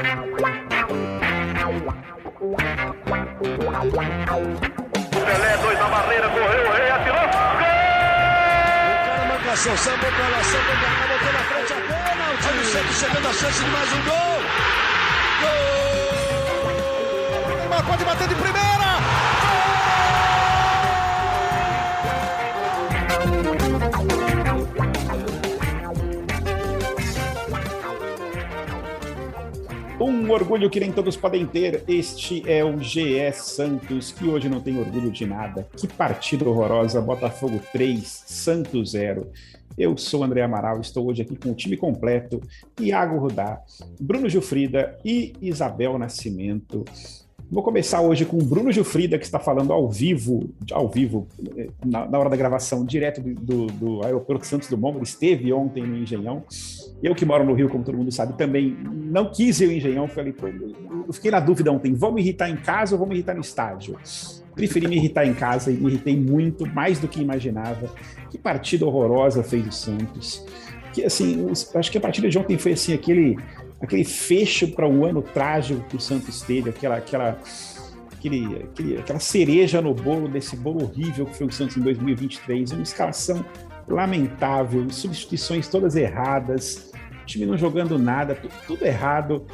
Pelé, dois na barreira, correu, o rei atirou. Gol! O cara marcação, sambou pra lá, sambou pra cá, botou na frente a bola. O time sempre chegando a chance de mais um gol. Gol! Neymar pode bater de primeira. Orgulho que nem todos podem ter. Este é o GE Santos, que hoje não tem orgulho de nada. Que partida horrorosa. Botafogo 3, Santos 0. Eu sou André Amaral, estou hoje aqui com o time completo: Iago Rudá, Bruno Gilfrida e Isabel Nascimento. Vou começar hoje com o Bruno Gilfrida, que está falando ao vivo, ao vivo, na, na hora da gravação, direto do, do, do aeroporto Santos Dumont. Ele esteve ontem no Engenhão. Eu que moro no Rio, como todo mundo sabe, também não quis ir ao Engenhão. Falei, pô, eu fiquei na dúvida ontem: vou me irritar em casa ou vou me irritar no estádio? Preferi me irritar em casa e me irritei muito, mais do que imaginava. Que partida horrorosa fez o Santos. Que assim, acho que a partida de ontem foi assim aquele aquele fecho para o ano trágico que o Santos teve, aquela aquela aquele, aquele, aquela cereja no bolo desse bolo horrível que foi o Santos em 2023, uma escalação lamentável, substituições todas erradas, time não jogando nada, tudo, errado.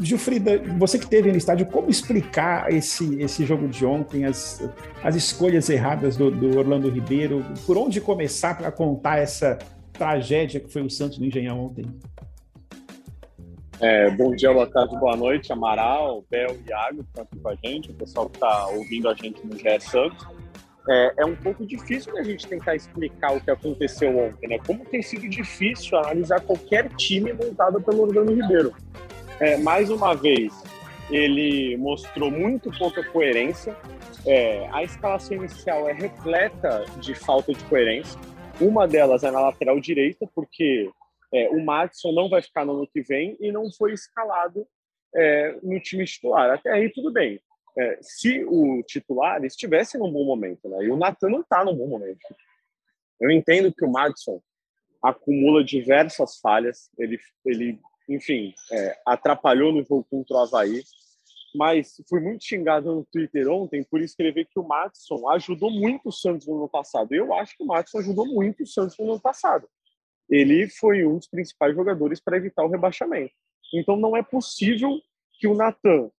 Gilfrida, você que teve no estádio, como explicar esse, esse jogo de ontem, as, as escolhas erradas do, do Orlando Ribeiro? Por onde começar para contar essa tragédia que foi o Santos no Engenhão ontem? É, bom dia, boa tarde, boa noite, Amaral, Bel e Iago, que estão aqui com a gente, o pessoal que está ouvindo a gente no GE Santos. É, é, um pouco difícil a gente tentar explicar o que aconteceu ontem, né? Como tem sido difícil analisar qualquer time montado pelo Orlando Ribeiro. É, mais uma vez, ele mostrou muito pouca coerência. É, a escalação inicial é repleta de falta de coerência. Uma delas é na lateral direita, porque é, o Matson não vai ficar no ano que vem e não foi escalado é, no time titular. Até aí tudo bem. É, se o titular estivesse num bom momento, né? E o Natan não está num bom momento. Eu entendo que o Madison acumula diversas falhas. Ele, ele enfim, é, atrapalhou no jogo contra o Havaí. Mas fui muito xingado no Twitter ontem por escrever que o Madison ajudou muito o Santos no ano passado. Eu acho que o Madison ajudou muito o Santos no ano passado ele foi um dos principais jogadores para evitar o rebaixamento. Então não é possível que o Natan,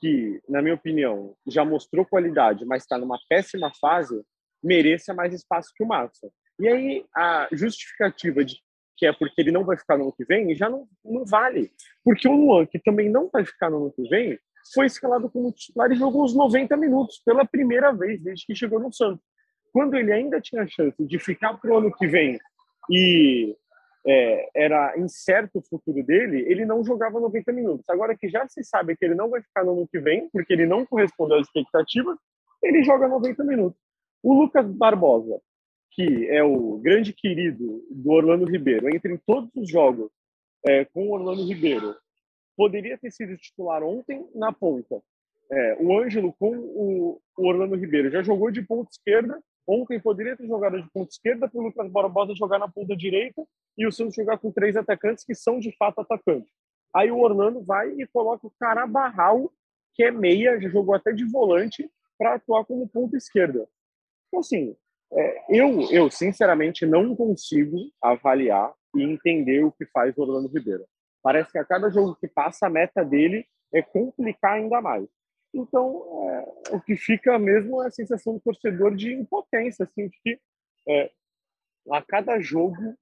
que na minha opinião já mostrou qualidade, mas está numa péssima fase, mereça mais espaço que o Matson. E aí a justificativa de que é porque ele não vai ficar no ano que vem já não, não vale. Porque o Luan, que também não vai ficar no ano que vem, foi escalado como titular e jogou os 90 minutos pela primeira vez desde que chegou no Santos. Quando ele ainda tinha chance de ficar para o ano que vem e é, era incerto o futuro dele, ele não jogava 90 minutos. Agora que já se sabe que ele não vai ficar no ano que vem, porque ele não correspondeu às expectativas, ele joga 90 minutos. O Lucas Barbosa, que é o grande querido do Orlando Ribeiro, entre todos os jogos é, com o Orlando Ribeiro, poderia ter sido titular ontem na ponta. É, o Ângelo com o, o Orlando Ribeiro já jogou de ponta esquerda Ontem poderia ter jogado de ponta esquerda para o Lucas Barbosa jogar na ponta direita e o Santos jogar com três atacantes que são de fato atacantes. Aí o Orlando vai e coloca o Carabarral, que é meia, já jogou até de volante, para atuar como ponta esquerda. Então, assim, é, eu, eu sinceramente não consigo avaliar e entender o que faz o Orlando Ribeiro. Parece que a cada jogo que passa, a meta dele é complicar ainda mais. Então, é, o que fica mesmo é a sensação do torcedor de impotência, assim, de que é, a cada jogo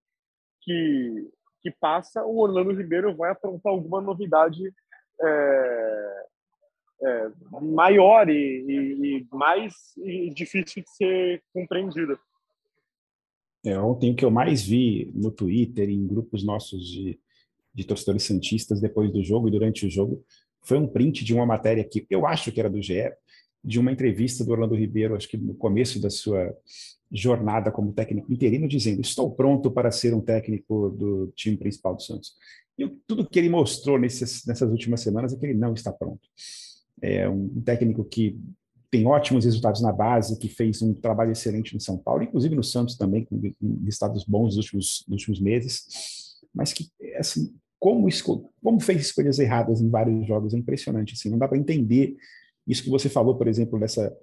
que, que passa, o Orlando Ribeiro vai aprontar alguma novidade é, é, maior e, e, e mais difícil de ser compreendida. É, ontem o que eu mais vi no Twitter, em grupos nossos de, de torcedores santistas depois do jogo e durante o jogo, foi um print de uma matéria que eu acho que era do GE, de uma entrevista do Orlando Ribeiro, acho que no começo da sua jornada como técnico interino, dizendo: Estou pronto para ser um técnico do time principal do Santos. E tudo que ele mostrou nesses, nessas últimas semanas é que ele não está pronto. É um técnico que tem ótimos resultados na base, que fez um trabalho excelente no São Paulo, inclusive no Santos também, com resultados bons nos últimos, nos últimos meses, mas que assim, como, como fez escolhas erradas em vários jogos, é impressionante. Assim, não dá para entender isso que você falou, por exemplo, dessa,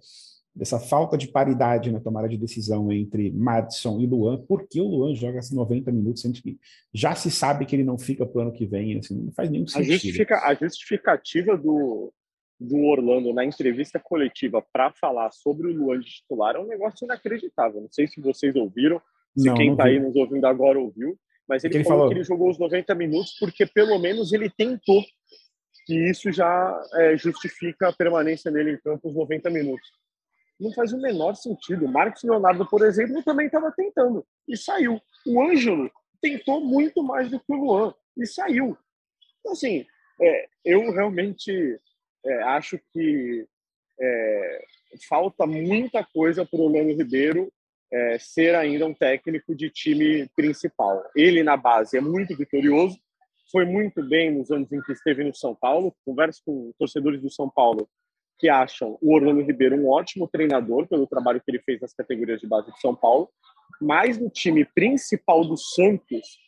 dessa falta de paridade na tomada de decisão entre Madison e Luan, porque o Luan joga 90 minutos, sendo que já se sabe que ele não fica para o ano que vem, assim, não faz nenhum sentido. A, justifica, a justificativa do, do Orlando na entrevista coletiva para falar sobre o Luan de titular é um negócio inacreditável. Não sei se vocês ouviram, se não, quem está aí nos ouvindo agora ouviu, mas ele, ele falou, falou, que ele jogou os 90 minutos porque pelo menos ele tentou, que isso já é, justifica a permanência dele em campo os 90 minutos. Não faz o menor sentido. O Marcos Leonardo, por exemplo, também estava tentando e saiu. O Ângelo tentou muito mais do que o Luan e saiu. Então, assim, é, eu realmente é, acho que é, falta muita coisa para o Leno Ribeiro é, ser ainda um técnico de time principal. Ele, na base, é muito vitorioso, foi muito bem nos anos em que esteve no São Paulo. Converso com torcedores do São Paulo que acham o Orlando Ribeiro um ótimo treinador pelo trabalho que ele fez nas categorias de base de São Paulo, mas no time principal do Santos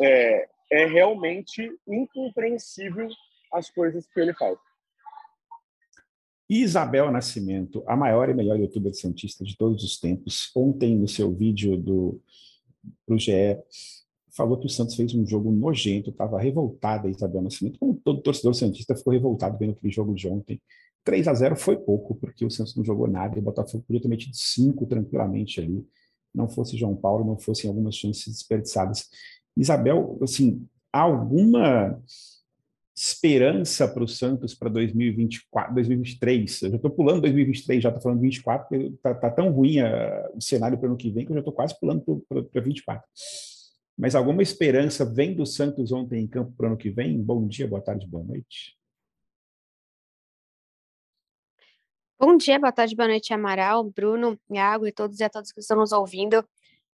é, é realmente incompreensível as coisas que ele faz. Isabel Nascimento, a maior e melhor youtuber santista de todos os tempos, ontem no seu vídeo do pro GE, falou que o Santos fez um jogo nojento, estava revoltada Isabel Nascimento, como todo torcedor santista ficou revoltado vendo aquele jogo de ontem. 3 a 0 foi pouco, porque o Santos não jogou nada e o Botafogo podia ter metido 5 tranquilamente ali, não fosse João Paulo, não fossem algumas chances desperdiçadas. Isabel, assim, alguma esperança para o Santos para 2024, 2023. Eu já estou pulando 2023, já estou falando 24, porque está tá tão ruim a, o cenário para o ano que vem que eu já estou quase pulando para 24. Mas alguma esperança vem do Santos ontem em campo para o ano que vem? Bom dia, boa tarde, boa noite. Bom dia, boa tarde, boa noite, Amaral, Bruno, Iago e todos e a todos que estão nos ouvindo.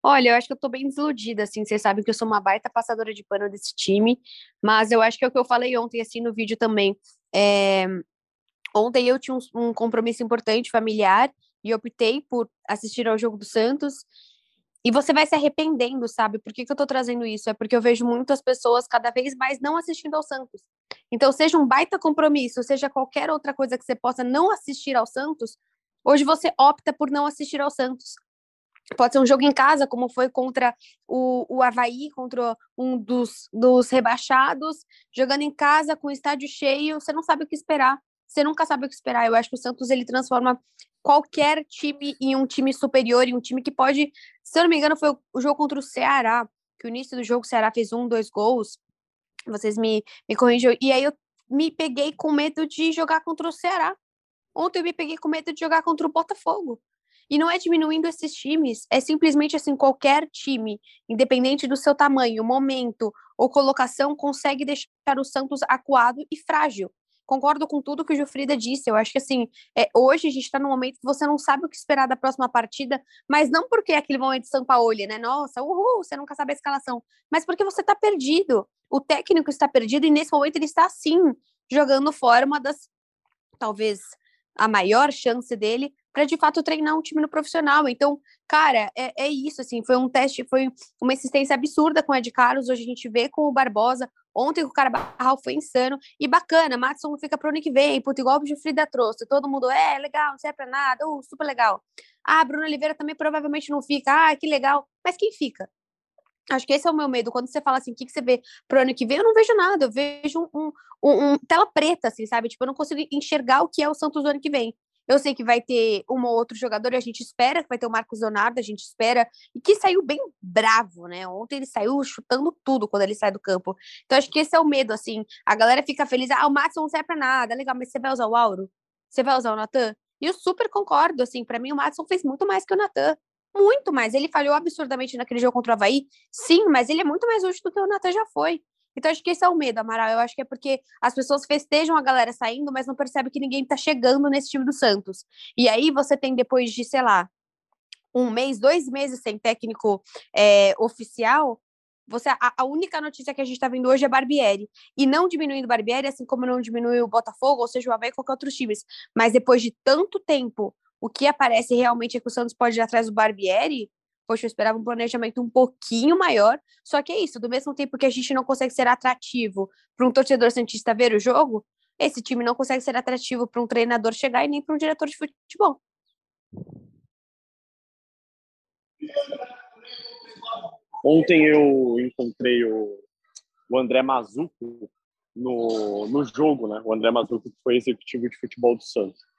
Olha, eu acho que eu tô bem desiludida, assim, vocês sabem que eu sou uma baita passadora de pano desse time, mas eu acho que é o que eu falei ontem, assim, no vídeo também. É... Ontem eu tinha um, um compromisso importante familiar e optei por assistir ao jogo do Santos. E você vai se arrependendo, sabe? Por que, que eu tô trazendo isso? É porque eu vejo muitas pessoas cada vez mais não assistindo ao Santos. Então, seja um baita compromisso, seja qualquer outra coisa que você possa não assistir ao Santos, hoje você opta por não assistir ao Santos. Pode ser um jogo em casa, como foi contra o, o Havaí, contra um dos, dos rebaixados, jogando em casa com o estádio cheio, você não sabe o que esperar. Você nunca sabe o que esperar. Eu acho que o Santos ele transforma qualquer time em um time superior, em um time que pode. Se eu não me engano, foi o jogo contra o Ceará, que o início do jogo o Ceará fez um, dois gols. Vocês me, me corrigem. E aí eu me peguei com medo de jogar contra o Ceará. Ontem eu me peguei com medo de jogar contra o Botafogo. E não é diminuindo esses times, é simplesmente assim, qualquer time, independente do seu tamanho, momento ou colocação, consegue deixar o Santos acuado e frágil. Concordo com tudo que o Jufrida disse. Eu acho que assim, é, hoje a gente está num momento que você não sabe o que esperar da próxima partida, mas não porque é aquele momento de São Paulo, né? Nossa, uhul, você nunca sabe a escalação, mas porque você está perdido. O técnico está perdido e nesse momento ele está assim, jogando fora uma das talvez a maior chance dele para de fato treinar um time no profissional. Então, cara, é, é isso, assim, foi um teste, foi uma insistência absurda com o Ed Carlos, hoje a gente vê com o Barbosa, ontem o Carvalho foi insano, e bacana, Matson fica pro ano que vem, puto, igual o Gilfrida trouxe, todo mundo, é, legal, não serve pra nada, uh, super legal. Ah, Bruno Oliveira também provavelmente não fica, ah, que legal, mas quem fica? Acho que esse é o meu medo. Quando você fala assim, o que, que você vê pro ano que vem, eu não vejo nada. Eu vejo um, um, um, tela preta, assim, sabe? Tipo, eu não consigo enxergar o que é o Santos do ano que vem. Eu sei que vai ter um ou outro jogador, a gente espera que vai ter o Marcos Leonardo, a gente espera, e que saiu bem bravo, né? Ontem ele saiu chutando tudo quando ele sai do campo. Então acho que esse é o medo, assim. A galera fica feliz, ah, o Max não serve pra nada, legal, mas você vai usar o Auro? Você vai usar o Natan? E eu super concordo, assim, para mim o Matson fez muito mais que o Natan. Muito mais. Ele falhou absurdamente naquele jogo contra o Havaí, sim, mas ele é muito mais útil do que o Natan já foi. Então, acho que esse é o medo, Amaral. Eu acho que é porque as pessoas festejam a galera saindo, mas não percebem que ninguém tá chegando nesse time do Santos. E aí você tem, depois de, sei lá, um mês, dois meses sem técnico é, oficial, você a, a, única notícia que a gente está vendo hoje é Barbieri. E não diminuindo Barbieri, assim como não diminuiu o Botafogo, ou seja, o Havaí qualquer outro times. Mas depois de tanto tempo, o que aparece realmente é que o Santos pode ir atrás do Barbieri, poxa, eu esperava um planejamento um pouquinho maior. Só que é isso, do mesmo tempo que a gente não consegue ser atrativo para um torcedor santista ver o jogo, esse time não consegue ser atrativo para um treinador chegar e nem para um diretor de futebol. Ontem eu encontrei o, o André Mazuco no, no jogo, né? O André Mazuco foi executivo de futebol do Santos.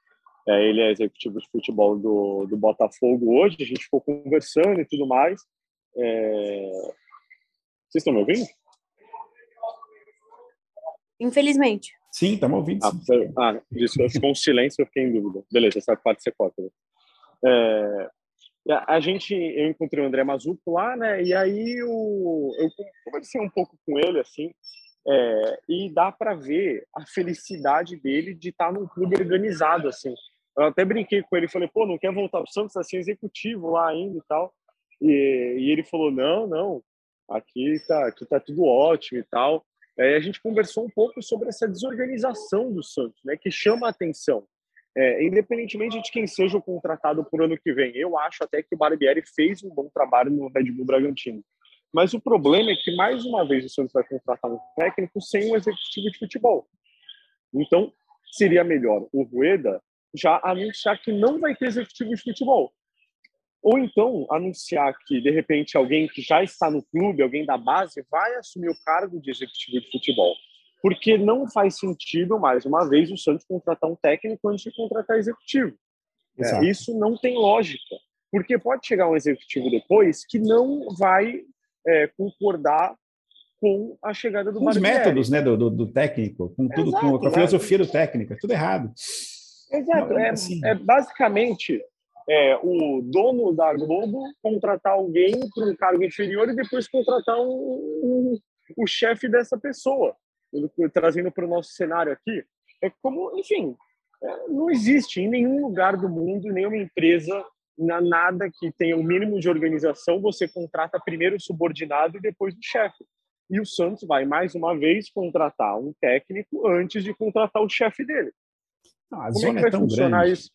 É, ele é executivo de futebol do, do Botafogo hoje. A gente ficou conversando e tudo mais. É... Vocês estão me ouvindo? Infelizmente. Sim, estamos ouvindo. Ah, ah, isso, ficou um silêncio, eu fiquei em dúvida. Beleza, essa parte você corta. É, a gente, eu encontrei o André Mazuco lá, né? E aí o, eu conversei um pouco com ele, assim, é, e dá para ver a felicidade dele de estar tá num clube organizado, assim. Eu até brinquei com ele, falei, pô, não quer voltar para o Santos, assim, executivo lá ainda e tal. E, e, ele falou, não, não, aqui tá, aqui tá tudo ótimo e tal. Aí a gente conversou um pouco sobre essa desorganização do Santos, né, que chama a atenção. É, independentemente de quem seja o contratado por ano que vem, eu acho até que o Barbieri fez um bom trabalho no Red Bull Bragantino. Mas o problema é que, mais uma vez, o Santos vai contratar um técnico sem um executivo de futebol. Então, seria melhor o Rueda já anunciar que não vai ter executivo de futebol. Ou então anunciar que, de repente, alguém que já está no clube, alguém da base, vai assumir o cargo de executivo de futebol. Porque não faz sentido, mais uma vez, o Santos contratar um técnico antes de contratar executivo. É, isso não tem lógica. Porque pode chegar um executivo depois que não vai é, concordar com a chegada do com os métodos né, do, do, do, técnico, com tudo, Exato, com a né? filosofia do técnico, é tudo errado. Exato, é, assim. é basicamente é, o dono da Globo contratar alguém para um cargo inferior e depois contratar um, um, o chefe dessa pessoa, trazendo para o nosso cenário aqui. É como, enfim, é, não existe em nenhum lugar do mundo, nenhuma empresa, na nada que tenha o mínimo de organização, você contrata primeiro o subordinado e depois o chefe. E o Santos vai, mais uma vez, contratar um técnico antes de contratar o chefe dele. Não, a Como zona é, é tão grande. Isso?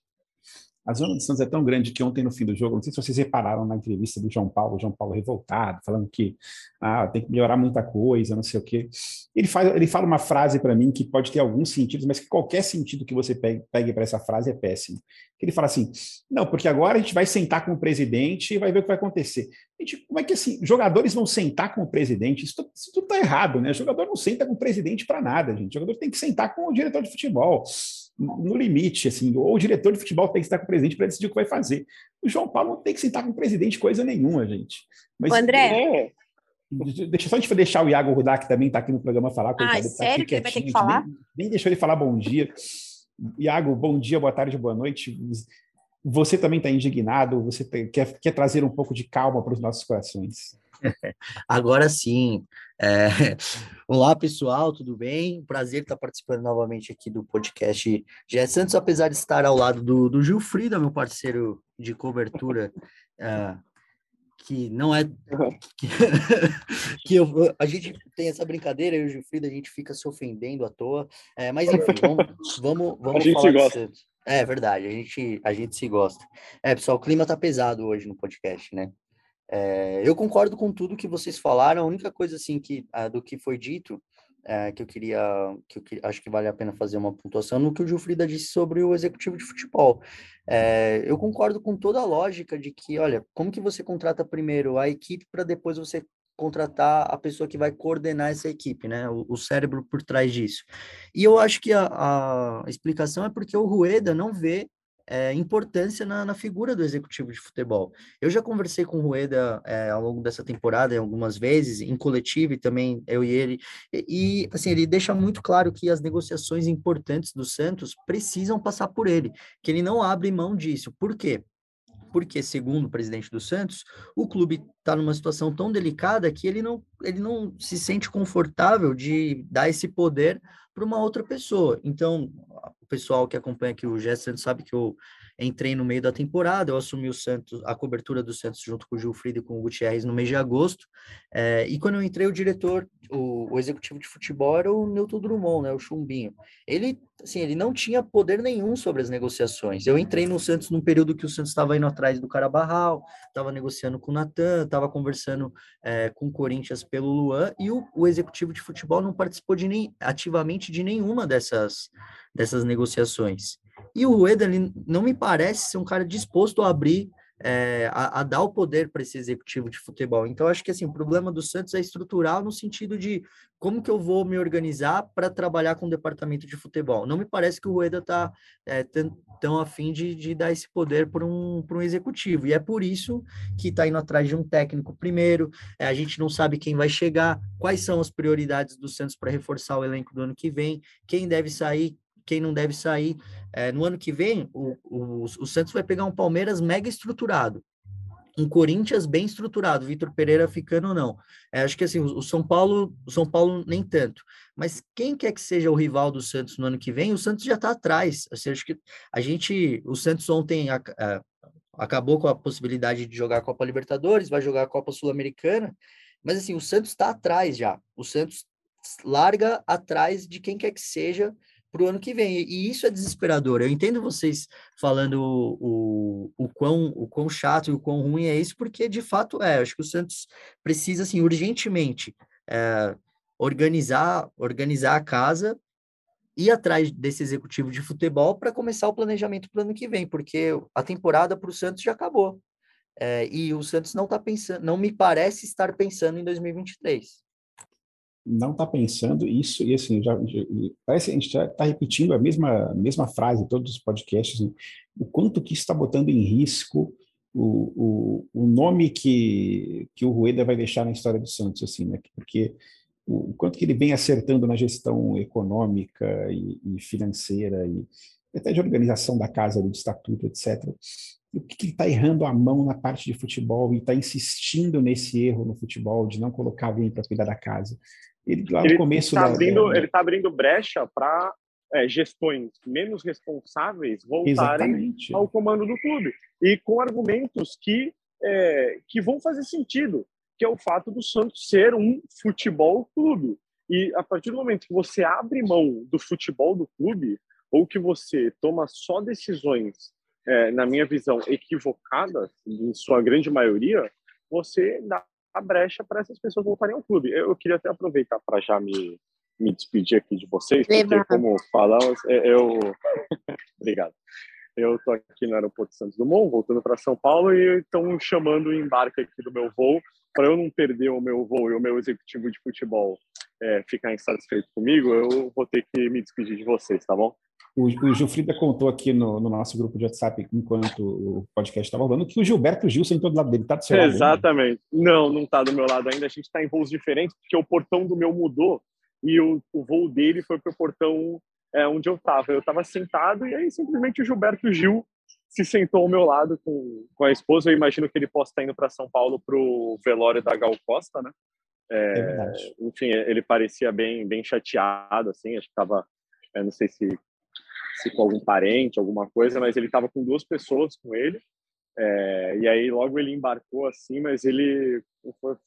A zona do Santos é tão grande que ontem, no fim do jogo, não sei se vocês repararam na entrevista do João Paulo, João Paulo revoltado, falando que ah, tem que melhorar muita coisa, não sei o quê. Ele, faz, ele fala uma frase para mim que pode ter alguns sentidos, mas que qualquer sentido que você pegue, pegue para essa frase é péssimo. Ele fala assim: não, porque agora a gente vai sentar com o presidente e vai ver o que vai acontecer. Gente, como é que assim, jogadores vão sentar com o presidente? Isso, isso tudo está errado, né? O jogador não senta com o presidente para nada, gente. O jogador tem que sentar com o diretor de futebol no limite, assim, ou o diretor de futebol tem que estar com o presidente para decidir o que vai fazer. O João Paulo não tem que sentar com o presidente coisa nenhuma, gente. Mas, o André. É, deixa só a gente deixar o Iago Rudá, que também está aqui no programa, falar. Ah, tá sério que ele vai ter que falar? Nem, nem deixou ele falar bom dia. Iago, bom dia, boa tarde, boa noite. Você também está indignado, você quer, quer trazer um pouco de calma para os nossos corações. Agora sim. É... Olá, pessoal, tudo bem? Prazer estar participando novamente aqui do podcast Gé Santos, apesar de estar ao lado do, do Gil Frida, meu parceiro de cobertura, uh, que não é. Que, que eu, a gente tem essa brincadeira, eu e o Gil Frida, a gente fica se ofendendo à toa. É, mas enfim, vamos, vamos, vamos a gente falar se gosta. É verdade, a gente, a gente se gosta. É, pessoal, o clima tá pesado hoje no podcast, né? É, eu concordo com tudo que vocês falaram. A única coisa assim que uh, do que foi dito é, que eu queria, que eu que, acho que vale a pena fazer uma pontuação no que o Gilfrida disse sobre o executivo de futebol. É, eu concordo com toda a lógica de que, olha, como que você contrata primeiro a equipe para depois você contratar a pessoa que vai coordenar essa equipe, né? O, o cérebro por trás disso. E eu acho que a, a explicação é porque o Rueda não vê é, importância na, na, figura do executivo de futebol. Eu já conversei com o Rueda é, ao longo dessa temporada algumas vezes, em coletivo e também eu e ele, e, e assim, ele deixa muito claro que as negociações importantes do Santos precisam passar por ele, que ele não abre mão disso. Por quê? porque, segundo o presidente do Santos, o clube está numa situação tão delicada que ele não, ele não se sente confortável de dar esse poder para uma outra pessoa. Então, pessoal que acompanha aqui o Santos sabe que eu, entrei no meio da temporada, eu assumi o Santos, a cobertura do Santos junto com o Gilfrido e com o Gutierrez no mês de agosto, é, e quando eu entrei, o diretor, o, o, executivo de futebol era o Newton Drummond, né, o Chumbinho. Ele, assim, ele não tinha poder nenhum sobre as negociações. Eu entrei no Santos num período que o Santos estava indo atrás do Carabarral, estava negociando com o Natan, estava conversando é, com o Corinthians pelo Luan, e o, o executivo de futebol não participou de nem, ativamente de nenhuma dessas, dessas negociações. E o Rueda, ele não me parece ser um cara disposto a abrir, é, a, a, dar o poder para esse executivo de futebol. Então, acho que assim, o problema do Santos é estrutural no sentido de como que eu vou me organizar para trabalhar com o departamento de futebol. Não me parece que o Rueda está é, tão, tão afim de, de dar esse poder para um, um executivo. E é por isso que está indo atrás de um técnico primeiro. É, a gente não sabe quem vai chegar, quais são as prioridades do Santos para reforçar o elenco do ano que vem, quem deve sair, quem não deve sair. É, no ano que vem, o, o, o Santos vai pegar um Palmeiras mega estruturado, um Corinthians bem estruturado, Vitor Pereira ficando ou não. É, acho que assim, o, São Paulo, o São Paulo nem tanto. Mas quem quer que seja o rival do Santos no ano que vem, o Santos já está atrás. Acho que a gente, o Santos ontem a, a, acabou com a possibilidade de jogar a Copa Libertadores, vai jogar a Copa Sul-Americana, mas assim, o Santos está atrás já. O Santos larga atrás de quem quer que seja para o ano que vem. E isso é desesperador. Eu entendo vocês falando o, o, quão, o quão chato e o quão ruim é isso, porque de fato é. Acho que o Santos precisa, assim, urgentemente é, organizar, organizar a casa ir atrás desse executivo de futebol para começar o planejamento para o ano que vem, porque a temporada para o Santos já acabou. É, e o Santos não está pensando, não me parece estar pensando em 2023 não está pensando isso, e assim, já, já, parece a gente está repetindo a mesma, mesma frase em todos os podcasts, né? o quanto que está botando em risco o, o, o nome que, que o Rueda vai deixar na história do Santos, assim, né? porque o, o quanto que ele vem acertando na gestão econômica e, e financeira e até de organização da casa, do estatuto, etc. o que, que ele está errando a mão na parte de futebol e está insistindo nesse erro no futebol de não colocar alguém para cuidar da casa. Ele, lá no ele começo tá da, abrindo, da... Ele está abrindo brecha para é, gestões menos responsáveis voltarem Exatamente. ao comando do clube. E com argumentos que, é, que vão fazer sentido, que é o fato do Santos ser um futebol clube. E a partir do momento que você abre mão do futebol do clube, ou que você toma só decisões, é, na minha visão, equivocadas, em sua grande maioria, você dá a brecha para essas pessoas voltarem ao clube. Eu queria até aproveitar para já me, me despedir aqui de vocês, porque como falamos, é, eu... Obrigado. Eu estou aqui no aeroporto Santos Dumont, voltando para São Paulo, e estão chamando o embarque aqui do meu voo, para eu não perder o meu voo e o meu executivo de futebol é, ficar insatisfeito comigo, eu vou ter que me despedir de vocês, tá bom? O, o Gilfrida contou aqui no, no, nosso grupo de WhatsApp, enquanto o podcast estava rolando, que o Gilberto Gil sentou do lado dele. Está do seu lado Exatamente. Ainda? Não, não está do meu lado ainda. A gente está em voos diferentes, porque o portão do meu mudou e o, o voo dele foi para o portão é, onde eu estava. Eu estava sentado e aí simplesmente o Gilberto Gil se sentou ao meu lado com, com a esposa. Eu imagino que ele possa estar indo para São Paulo para o velório da Gal Costa, né? É, é enfim, ele parecia bem, bem chateado, assim. Acho que estava, não sei se se com algum parente, alguma coisa, mas ele estava com duas pessoas com ele. É, e aí logo ele embarcou assim, mas ele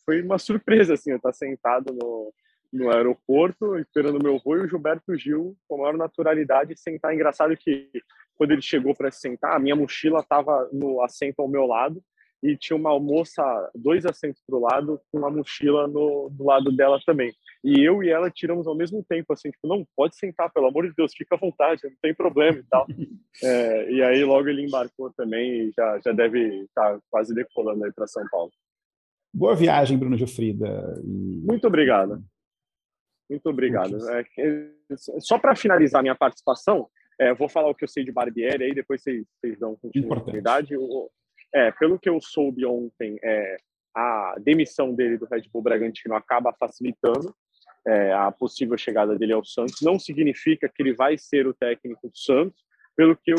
foi, uma surpresa assim, eu estar sentado no, no aeroporto esperando meu voo e o Gilberto Gil com a maior naturalidade sentar. Engraçado que quando ele chegou para se sentar, a minha mochila estava no assento ao meu lado e tinha uma moça, dois assentos para o lado, com uma mochila no, do lado dela também. E eu e ela tiramos ao mesmo tempo, assim, tipo, não, pode sentar, pelo amor de Deus, fica à vontade, não tem problema e tal. É, e aí logo ele embarcou também e já, já deve estar tá quase decolando aí para São Paulo. Boa viagem, Bruno Gilfrida. Muito obrigado. Muito obrigado. É, só para finalizar minha participação, é, vou falar o que eu sei de Barbieri, aí depois vocês, vocês dão continuidade. O, é, pelo que eu soube ontem, é, a demissão dele do Red Bull Bragantino acaba facilitando é, a possível chegada dele ao Santos. Não significa que ele vai ser o técnico do Santos. Pelo que eu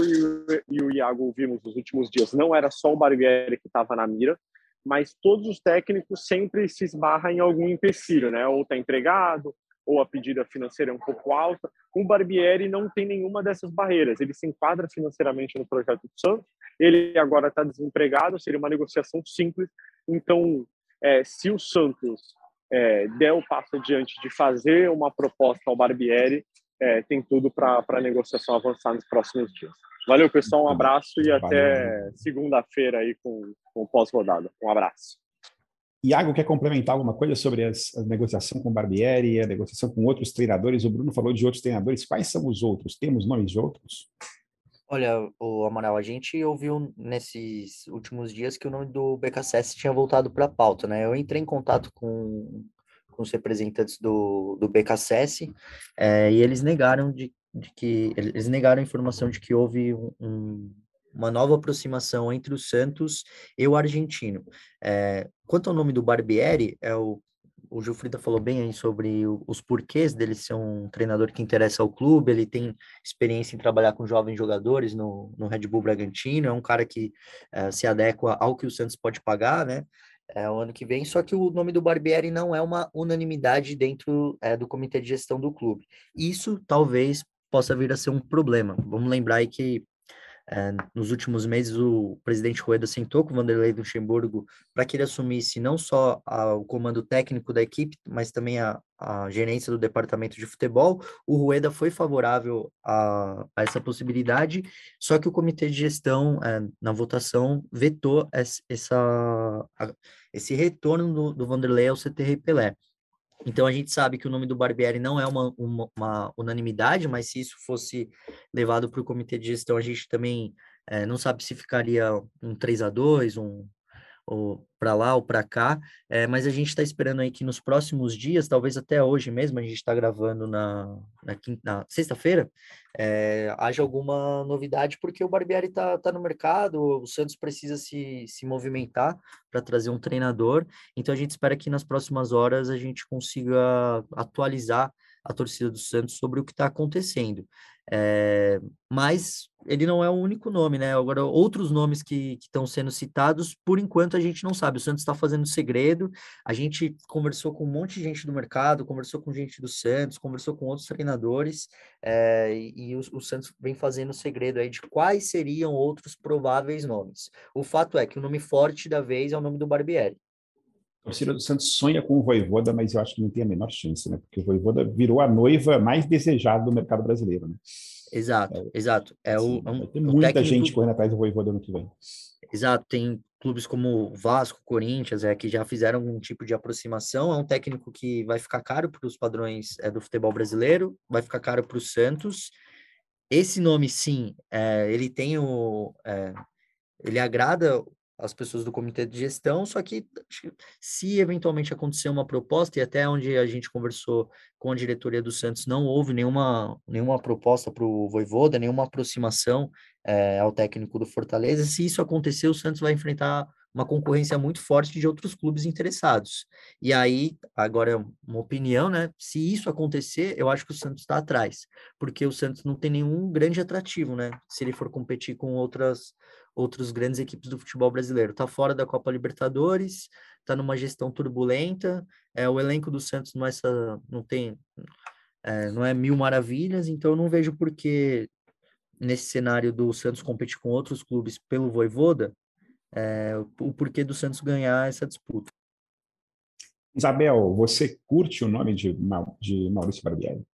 e o Iago ouvimos nos últimos dias, não era só o Barbieri que estava na mira, mas todos os técnicos sempre se esbarram em algum empecilho, né? Ou está empregado, ou a pedida financeira é um pouco alta. O Barbieri não tem nenhuma dessas barreiras. Ele se enquadra financeiramente no projeto do Santos. Ele agora está desempregado, seria uma negociação simples. Então, é, se o Santos é, der o passo adiante de fazer uma proposta ao Barbieri, é, tem tudo para a negociação avançar nos próximos dias. Valeu, pessoal. Um abraço e até segunda-feira aí com, com pós-rodada. Um abraço. Iago quer complementar alguma coisa sobre as, a negociação com Barbieri, a negociação com outros treinadores? O Bruno falou de outros treinadores. Quais são os outros? Temos nomes de outros? Olha, o Amaral, a gente ouviu nesses últimos dias que o nome do BKSS tinha voltado para a pauta, né? Eu entrei em contato com, com os representantes do, do BKSS é, e eles negaram de, de, que eles negaram a informação de que houve um, uma nova aproximação entre o Santos e o argentino. É, quanto ao nome do Barbieri, é o, o Gilfrida falou bem aí sobre os porquês dele ser um treinador que interessa ao clube, ele tem experiência em trabalhar com jovens jogadores no, no Red Bull Bragantino, é um cara que é, se adequa ao que o Santos pode pagar, né? É, o ano que vem, só que o nome do Barbieri não é uma unanimidade dentro é, do comitê de gestão do clube. Isso talvez possa vir a ser um problema. Vamos lembrar aí que nos últimos meses, o presidente Rueda sentou com o Vanderlei Luxemburgo para que ele assumisse não só a, o comando técnico da equipe, mas também a, a, gerência do departamento de futebol. O Rueda foi favorável a, a essa possibilidade, só que o comitê de gestão, é, na votação, vetou essa esse retorno do, do Vanderlei ao CTR Pelé. Então a gente sabe que o nome do Barbieri não é uma, uma, uma unanimidade, mas se isso fosse levado para o comitê de gestão, a gente também é, não sabe se ficaria um 3 a 2 um ou para lá ou para cá, é, mas a gente está esperando aí que nos próximos dias, talvez até hoje mesmo, a gente está gravando na, na, na sexta-feira, é, haja alguma novidade, porque o Barbieri está tá no mercado, o Santos precisa se, se movimentar para trazer um treinador, então a gente espera que nas próximas horas a gente consiga atualizar a torcida do Santos sobre o que está acontecendo. É, mas ele não é o único nome, né? Agora, outros nomes que estão sendo citados, por enquanto a gente não sabe. O Santos está fazendo segredo. A gente conversou com um monte de gente do mercado, conversou com gente do Santos, conversou com outros treinadores, é, e, o, o, Santos vem fazendo segredo aí de quais seriam outros prováveis nomes. O fato é que o nome forte da vez é o nome do Barbieri. A torcida do Santos sonha com o Voivoda, mas eu acho que não tem a menor chance, né? Porque o Voivoda virou a noiva mais desejada do mercado brasileiro, né? Exato, é, exato. É assim, o, é um, tem muita técnico... gente correndo atrás do Voivoda ano que vem. Exato, tem clubes como Vasco, Corinthians, é, que já fizeram algum tipo de aproximação. É um técnico que vai ficar caro para os padrões é, do futebol brasileiro, vai ficar caro para o Santos. Esse nome, sim, é, ele tem o. É, ele agrada as pessoas do comitê de gestão, só que se eventualmente acontecer uma proposta, e até onde a gente conversou com a diretoria do Santos, não houve nenhuma, nenhuma proposta para o Voivoda, nenhuma aproximação é, ao técnico do Fortaleza, se isso acontecer, o Santos vai enfrentar uma concorrência muito forte de outros clubes interessados. E aí, agora é uma opinião, né? Se isso acontecer, eu acho que o Santos está atrás, porque o Santos não tem nenhum grande atrativo, né? Se ele for competir com outras outros grandes equipes do futebol brasileiro. Está fora da Copa Libertadores, está numa gestão turbulenta. É, o elenco do Santos não é, essa, não tem, é, não é mil maravilhas, então eu não vejo por que nesse cenário do Santos competir com outros clubes pelo Voivoda, é, o porquê do Santos ganhar essa disputa. Isabel, você curte o nome de, de Maurício Barbieri?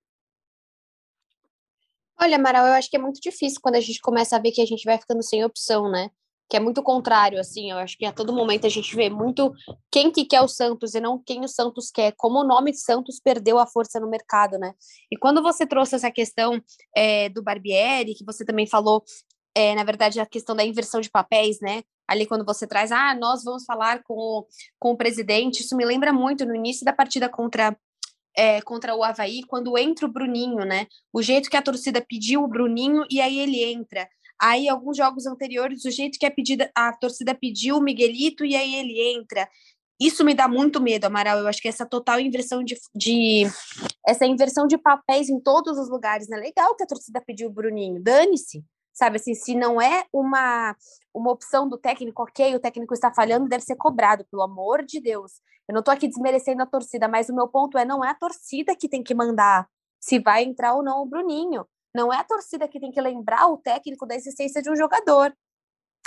Olha, Amaral, eu acho que é muito difícil quando a gente começa a ver que a gente vai ficando sem opção, né? Que é muito contrário, assim, eu acho que a todo momento a gente vê muito quem que quer o Santos e não quem o Santos quer, como o nome Santos perdeu a força no mercado, né? E quando você trouxe essa questão é, do Barbieri, que você também falou, é, na verdade, a questão da inversão de papéis, né? Ali quando você traz, ah, nós vamos falar com, com o presidente, isso me lembra muito no início da partida contra é, contra o Havaí, quando entra o Bruninho, né? O jeito que a torcida pediu o Bruninho e aí ele entra. Aí, alguns jogos anteriores, o jeito que a, pedida, a torcida pediu o Miguelito e aí ele entra. Isso me dá muito medo, Amaral. Eu acho que essa total inversão de, de essa inversão de papéis em todos os lugares, né? Legal que a torcida pediu o Bruninho, dane-se. Sabe? Assim, se não é uma, uma opção do técnico, ok, o técnico está falhando, deve ser cobrado, pelo amor de Deus. Eu não estou aqui desmerecendo a torcida, mas o meu ponto é, não é a torcida que tem que mandar se vai entrar ou não o Bruninho. Não é a torcida que tem que lembrar o técnico da existência de um jogador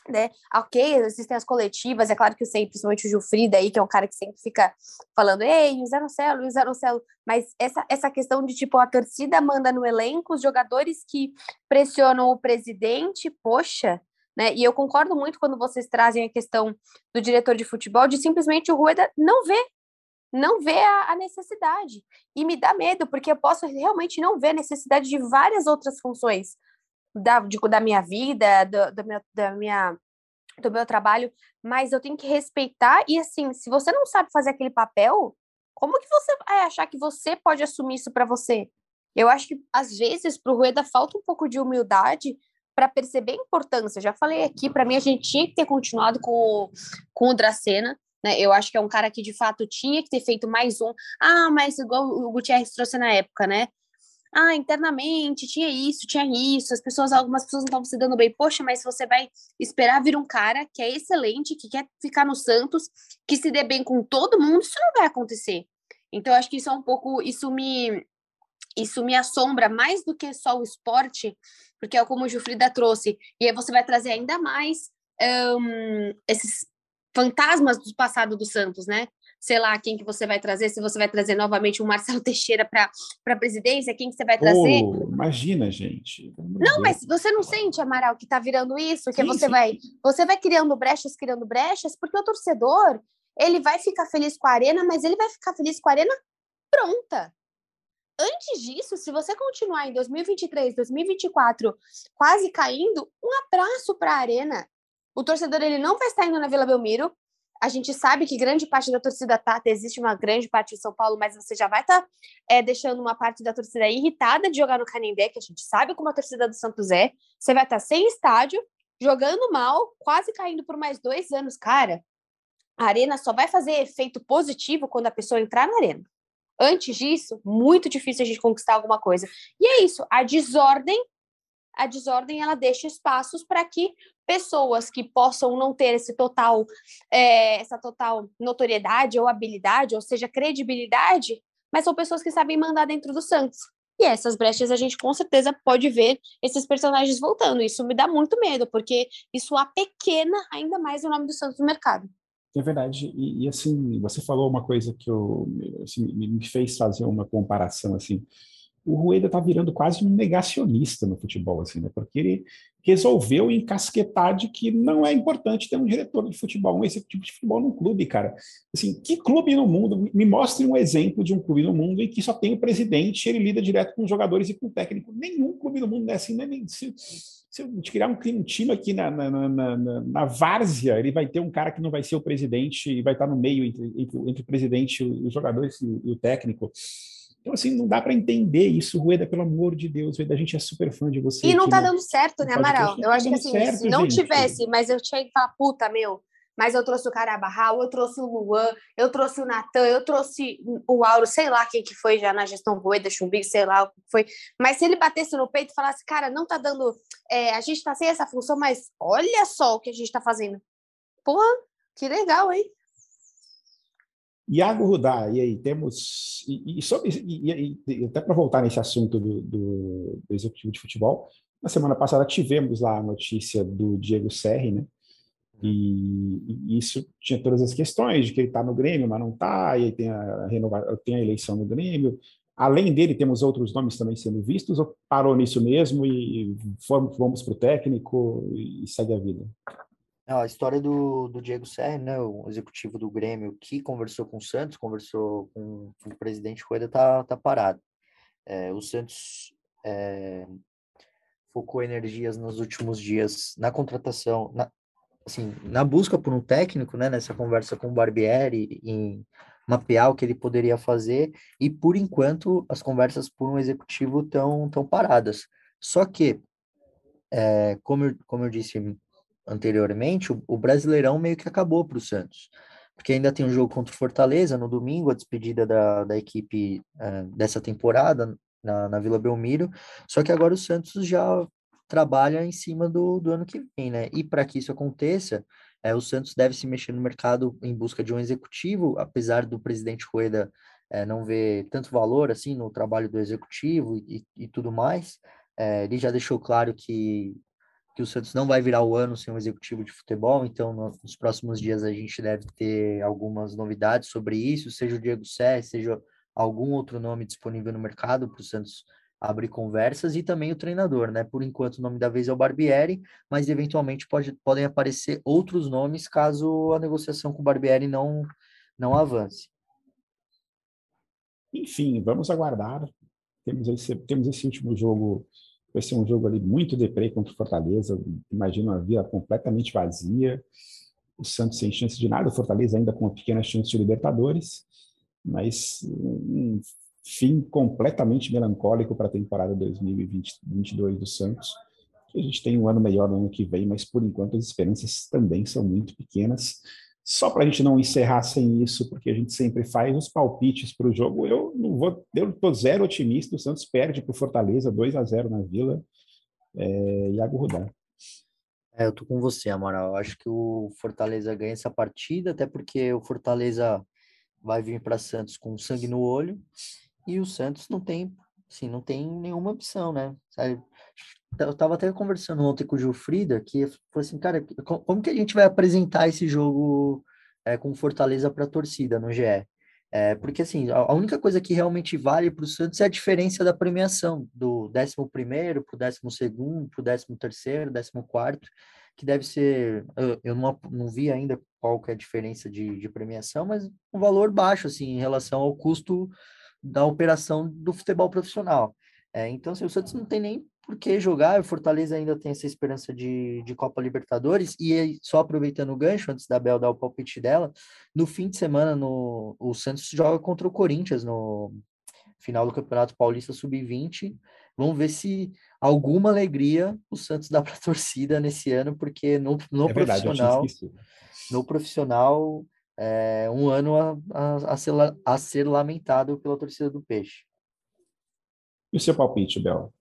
né? Ok, existem as coletivas, é claro que eu sei, principalmente o Gilfrida aí, que é um cara que sempre fica falando, ei, o Zé Nocelo, o Zé Nocelo, mas essa, essa questão de, tipo, a torcida manda no elenco, os jogadores que pressionam o presidente, poxa, né? E eu concordo muito quando vocês trazem a questão do diretor de futebol, de simplesmente o Rueda não ver, não ver a, a necessidade. E me dá medo, porque eu posso realmente não ver a necessidade de várias outras funções, da, de, da minha vida, do, do, meu, da minha, do meu trabalho, mas eu tenho que respeitar. E assim, se você não sabe fazer aquele papel, como que você vai achar que você pode assumir isso para você? Eu acho que às vezes para o Rueda falta um pouco de humildade para perceber a importância. Já falei aqui, para mim a gente tinha que ter continuado com o, com o Dracena. Né? Eu acho que é um cara que de fato tinha que ter feito mais um. Ah, mas igual o Gutierrez trouxe na época, né? Ah, internamente tinha isso, tinha isso, as pessoas, algumas pessoas não estavam se dando bem. Poxa, mas você vai esperar vir um cara que é excelente, que quer ficar no Santos, que se dê bem com todo mundo, isso não vai acontecer. Então, acho que isso é um pouco, isso me isso me assombra mais do que só o esporte, porque é como o Gilfrida trouxe, e aí você vai trazer ainda mais um, esses fantasmas do passado do Santos, né? Sei lá, quem que você vai trazer, se você vai trazer novamente o Marcelo Teixeira para a presidência, quem que você vai trazer. Oh, imagina, gente. Não, mas você não sente, Amaral, que está virando isso, que sim, você sim. vai, você vai criando brechas, criando brechas, porque o torcedor, ele vai ficar feliz com a arena, mas ele vai ficar feliz com a arena pronta. Antes disso, se você continuar em 2023, 2024, quase caindo, um abraço para a arena. O torcedor ele não vai estar indo na Vila Belmiro, a gente sabe que grande parte da torcida tá, existe uma grande parte em São Paulo, mas você já vai estar tá, é, deixando uma parte da torcida irritada de jogar no Canindé, que a gente sabe como a torcida do Santos é. Você vai estar tá sem estádio, jogando mal, quase caindo por mais dois anos. Cara, a arena só vai fazer efeito positivo quando a pessoa entrar na arena. Antes disso, muito difícil a gente conquistar alguma coisa. E é isso, a desordem a desordem ela deixa espaços para que pessoas que possam não ter esse total, é, essa total notoriedade ou habilidade, ou seja, credibilidade, mas são pessoas que sabem mandar dentro do Santos. E essas brechas a gente com certeza pode ver esses personagens voltando. Isso me dá muito medo, porque isso apequena ainda mais o nome do Santos no mercado. É verdade. E, e assim, você falou uma coisa que eu, assim, me fez fazer uma comparação assim o Rueda está virando quase um negacionista no futebol, assim, né? Porque ele resolveu encasquetar de que não é importante ter um diretor de futebol, um executivo de futebol num clube, cara. Assim, que clube no mundo? Me mostre um exemplo de um clube no mundo em que só tem o presidente e ele lida direto com os jogadores e com o técnico. Nenhum clube no mundo é assim, né? Se, se eu criar um, um time aqui na, na, na, na, na várzea, ele vai ter um cara que não vai ser o presidente e vai estar no meio entre, entre, entre o presidente, os jogadores e, e o técnico. Então, assim, não dá para entender isso, Rueda, pelo amor de Deus, Rueda, a gente é super fã de você. E não tá dando certo, né, Amaral? Eu acho que assim, certo, se não gente. tivesse, mas eu tinha que falar, puta, meu, mas eu trouxe o Carabarral, eu trouxe o Luan, eu trouxe o Natan, eu trouxe o Auro, sei lá quem que foi já na gestão Rueda, Chumbi, sei lá o que foi. Mas se ele batesse no peito e falasse, cara, não tá dando, é, a gente tá sem essa função, mas olha só o que a gente tá fazendo. Porra, que legal, hein? Iago Rudá, e aí, temos. E, e, sobre, e, e até para voltar nesse assunto do, do, do, executivo de futebol, na semana passada tivemos lá a notícia do Diego Serri, né? E, e isso tinha todas as questões de que ele está no Grêmio, mas não está, e aí tem a, renova, tem a eleição no Grêmio. Além dele, temos outros nomes também sendo vistos, ou parou nisso mesmo e vamos, vamos para o técnico e segue a vida? A história do, do Diego Serra, né, o executivo do Grêmio, que conversou com o Santos, conversou com, com o presidente Coelho, tá, tá parado. É, o Santos é, focou energias nos últimos dias na contratação, na, assim, na busca por um técnico, né, nessa conversa com o Barbieri, em mapear o que ele poderia fazer, e por enquanto as conversas por um executivo estão tão paradas. Só que, é, como, eu, como eu disse anteriormente, o, o Brasileirão meio que acabou para o Santos. Porque ainda tem um jogo contra o Fortaleza no domingo, a despedida da, da equipe uh, dessa temporada na, na Vila Belmiro. Só que agora o Santos já trabalha em cima do, do ano que vem, né? E para que isso aconteça, é, o Santos deve se mexer no mercado em busca de um executivo, apesar do presidente Rueda é, não ver tanto valor assim no trabalho do executivo e, e tudo mais. É, ele já deixou claro que, que o Santos não vai virar o ano sem um executivo de futebol, então nos próximos dias a gente deve ter algumas novidades sobre isso, seja o Diego Sé, seja algum outro nome disponível no mercado para o Santos abrir conversas e também o treinador, né? Por enquanto o nome da vez é o Barbieri, mas eventualmente pode, podem aparecer outros nomes caso a negociação com o Barbieri não, não avance. Enfim, vamos aguardar. Temos esse, temos esse último jogo, vai ser um jogo ali muito deprê contra o Fortaleza. Imagino uma via completamente vazia. O Santos sem chance de nada, o Fortaleza ainda com uma pequena chance de Libertadores, mas um fim completamente melancólico para a temporada 2022 do Santos. A gente tem um ano melhor no ano que vem, mas por enquanto as esperanças também são muito pequenas. Só para a gente não encerrar sem isso, porque a gente sempre faz os palpites para o jogo. Eu não vou, eu estou zero otimista. O Santos perde para o Fortaleza 2 a 0 na Vila. É, Iago Rudá. É, eu tô com você, Amaral. Eu acho que o Fortaleza ganha essa partida, até porque o Fortaleza vai vir para Santos com sangue no olho e o Santos não tem, assim, não tem nenhuma opção, né? Sabe? Eu estava até conversando ontem com o Gil Frida, que falou assim, cara, como que a gente vai apresentar esse jogo é, com Fortaleza para a torcida no GE? É, porque, assim, a, única coisa que realmente vale para o Santos é a diferença da premiação, do 11 para o 12 para o 13 terceiro, 14 que deve ser, eu, eu não, não vi ainda qual que é a diferença de, de premiação, mas um valor baixo, assim, em relação ao custo da operação do futebol profissional. É, então, assim, o Santos não tem nem por que jogar, o Fortaleza ainda tem essa esperança de, de Copa Libertadores, e só aproveitando o gancho, antes da Bel dar o palpite dela, no fim de semana no, o Santos joga contra o Corinthians no final do Campeonato Paulista Sub-20, vamos ver se alguma alegria o Santos dá para a torcida nesse ano, porque no, no é profissional, verdade, no profissional é, um ano a, a, a, ser, a ser lamentado pela torcida do Peixe. E o seu palpite, Bel?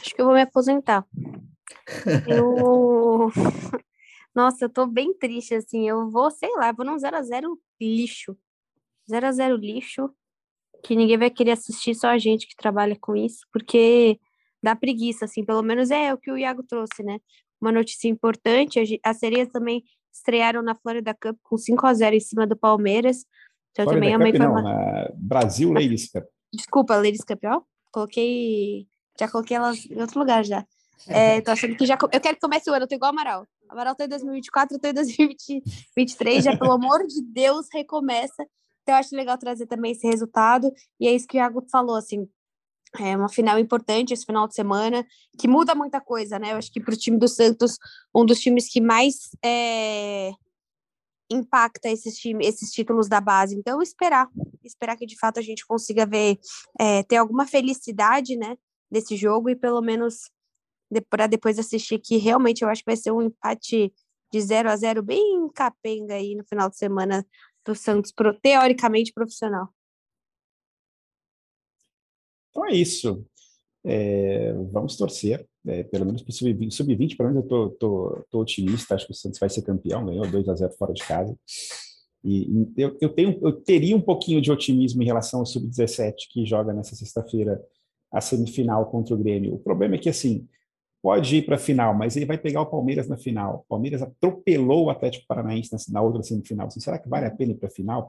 Acho que eu vou me aposentar. Eu. Nossa, eu tô bem triste, assim. Eu vou, sei lá, vou num 0x0 lixo. 0x0 lixo, que ninguém vai querer assistir, só a gente que trabalha com isso, porque dá preguiça, assim. Pelo menos é o que o Iago trouxe, né? uma notícia importante, as sereias também estrearam na Florida Cup com 5 a 0 em cima do Palmeiras. Então Florida também é uma informação. Não, Brasil Ladies Cup. Desculpa, Ladies Cup, ó. Coloquei. Já coloquei elas em outro lugar já. É, tô achando que já. Eu quero que comece o ano, eu tô igual o Amaral. Amaral tá em 2024, eu tô em 2023, já, pelo amor de Deus, recomeça. Então, eu acho legal trazer também esse resultado. E é isso que o Iago falou, assim, é uma final importante esse final de semana, que muda muita coisa, né? Eu acho que para o time do Santos, um dos times que mais é, impacta esses, time, esses títulos da base. Então, esperar, esperar que de fato a gente consiga ver, é, ter alguma felicidade, né, desse jogo e pelo menos para depois assistir que realmente eu acho que vai ser um empate de 0 a 0 bem capenga aí no final de semana do Santos, pro, teoricamente profissional. Então é isso. É, vamos torcer, é, pelo menos para o sub-20, sub pelo menos eu tô, tô, otimista, acho que o Santos vai ser campeão, ganhou 2 a 0 fora de casa. E eu, eu, tenho, eu teria um pouquinho de otimismo em relação ao sub-17 que joga nessa sexta-feira a semifinal contra o Grêmio. O problema é que assim pode ir para a final, mas ele vai pegar o Palmeiras na final. O Palmeiras atropelou o Atlético Paranaense na, outra semifinal. Assim, será que vale a pena ir para a final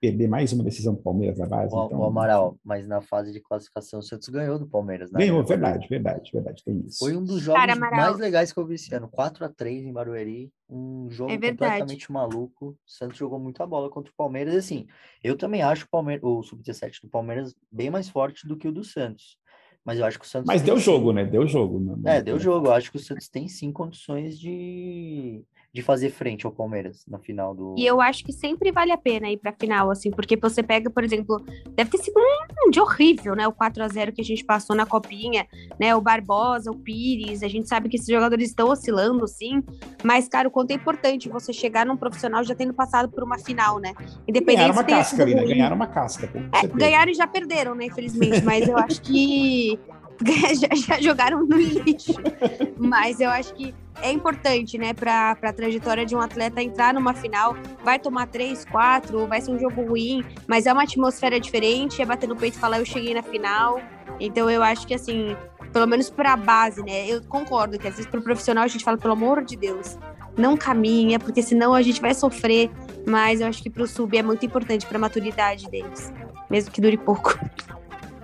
perder mais uma decisão do Palmeiras na base. O, então, o Amaral, mas na fase de classificação o Santos ganhou do Palmeiras, né? Ganhou, verdade, verdade, verdade, tem isso. Foi um dos jogos Cara, mais legais que eu vi esse ano. 4 a 3 em Barueri, um jogo é completamente maluco. O Santos jogou muita bola contra o Palmeiras. Assim, eu também acho o, Palmeiras, o Sub-17 do Palmeiras bem mais forte do que o do Santos. Mas eu acho que o Santos. Mas deu jogo, né? Deu jogo. Né? É, deu jogo. Eu acho que o Santos tem sim condições de de fazer frente ao Palmeiras na final do. E eu acho que sempre vale a pena ir pra final, assim, porque você pega, por exemplo, deve ter sido um dia horrível, né? O 4 a 0 que a gente passou na copinha, né? O Barbosa, o Pires, a gente sabe que esses jogadores estão oscilando, sim, mas, cara, o quanto é importante você chegar num profissional já tendo passado por uma final, né? Independente Ganharam uma casca ali, né? Ganharam uma casca. É, ganharam e já perderam, né? Infelizmente, mas eu acho que já, já, jogaram no lixo. Mas eu acho que é importante, né, para a trajetória de um atleta entrar numa final. Vai tomar três, quatro, vai ser um jogo ruim, mas é uma atmosfera diferente. É bater no peito e falar: eu cheguei na final. Então eu acho que, assim, pelo menos para a base, né, eu concordo que às vezes para o profissional a gente fala: pelo amor de Deus, não caminha, porque senão a gente vai sofrer. Mas eu acho que para o sub é muito importante para a maturidade deles, mesmo que dure pouco.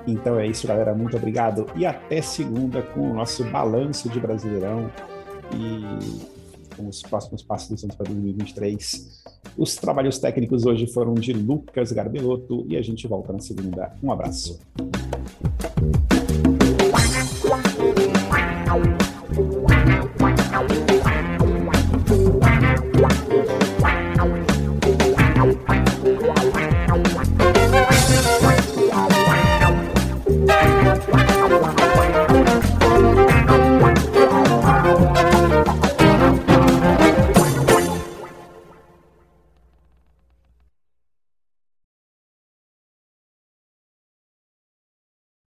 Então é isso, galera. Muito obrigado. E até segunda com o nosso balanço de Brasileirão e com os próximos passos do Santos para 2023. Os trabalhos técnicos hoje foram de Lucas Garbelotto e a gente volta na segunda. Um abraço.